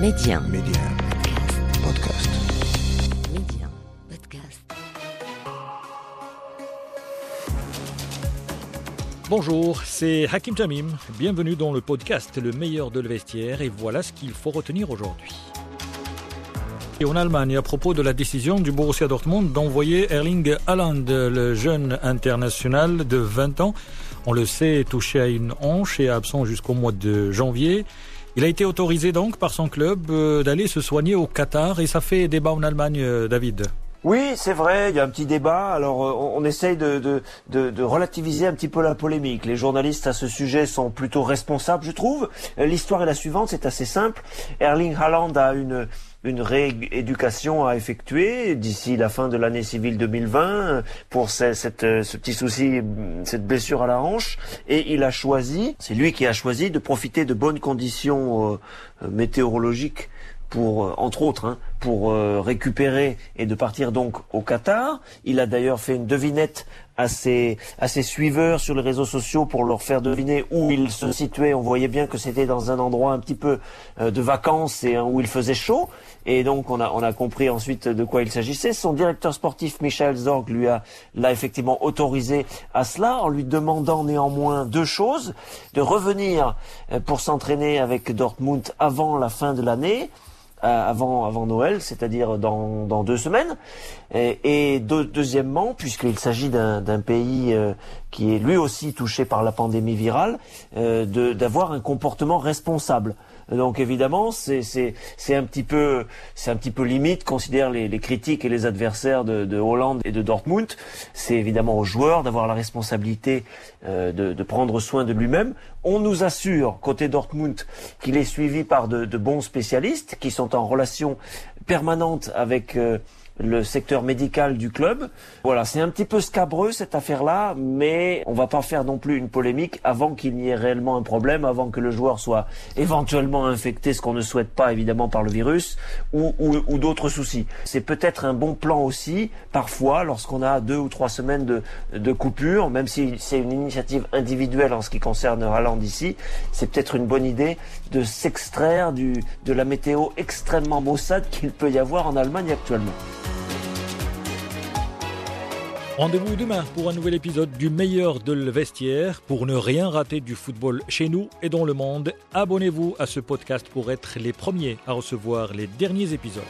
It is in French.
Média. Média. Podcast. Média. Podcast. Bonjour, c'est Hakim Tamim. Bienvenue dans le podcast Le meilleur de le vestiaire et voilà ce qu'il faut retenir aujourd'hui. Et en Allemagne, à propos de la décision du Borussia Dortmund d'envoyer Erling Haaland, le jeune international de 20 ans, on le sait, touché à une hanche et absent jusqu'au mois de janvier. Il a été autorisé donc par son club euh, d'aller se soigner au Qatar et ça fait débat en Allemagne, euh, David. Oui, c'est vrai, il y a un petit débat. Alors, euh, on, on essaye de, de, relativiser un petit peu la polémique. Les journalistes à ce sujet sont plutôt responsables, je trouve. L'histoire est la suivante, c'est assez simple. Erling Haaland a une, une rééducation à effectuer d'ici la fin de l'année civile 2020 euh, pour ce, cette, euh, ce petit souci, cette blessure à la hanche. Et il a choisi, c'est lui qui a choisi de profiter de bonnes conditions euh, météorologiques pour, entre autres, hein, pour euh, récupérer et de partir donc au Qatar. Il a d'ailleurs fait une devinette à ses, à ses suiveurs sur les réseaux sociaux pour leur faire deviner où il se situait. On voyait bien que c'était dans un endroit un petit peu euh, de vacances et hein, où il faisait chaud. Et donc on a, on a compris ensuite de quoi il s'agissait. Son directeur sportif Michel Zorg lui a l'a effectivement autorisé à cela en lui demandant néanmoins deux choses de revenir euh, pour s'entraîner avec Dortmund avant la fin de l'année avant, avant Noël, c'est-à-dire dans, dans deux semaines. Et, et deux- deuxièmement, puisqu'il s'agit d'un d'un pays euh, qui est lui aussi touché par la pandémie virale, euh, d'avoir un comportement responsable. Donc évidemment, c'est un petit peu c'est un petit peu limite considère les, les critiques et les adversaires de, de Hollande et de Dortmund. C'est évidemment aux joueurs d'avoir la responsabilité euh, de, de prendre soin de lui-même. On nous assure côté Dortmund qu'il est suivi par de, de bons spécialistes qui sont en relation permanente avec euh, le secteur médical du club. Voilà, c'est un petit peu scabreux cette affaire-là, mais on va pas faire non plus une polémique avant qu'il n'y ait réellement un problème, avant que le joueur soit éventuellement infecté, ce qu'on ne souhaite pas évidemment par le virus, ou, ou- ou d'autres soucis. C'est peut-être un bon plan aussi, parfois, lorsqu'on a deux ou trois semaines de, de coupure, même si c'est une initiative individuelle en ce qui concerne Haaland ici, c'est peut-être une bonne idée de s'extraire de la météo extrêmement maussade qu'il peut y avoir en Allemagne actuellement. Rendez-vous demain pour un nouvel épisode du meilleur de le vestiaire. Pour ne rien rater du football chez nous et dans le monde, abonnez-vous à ce podcast pour être les premiers à recevoir les derniers épisodes.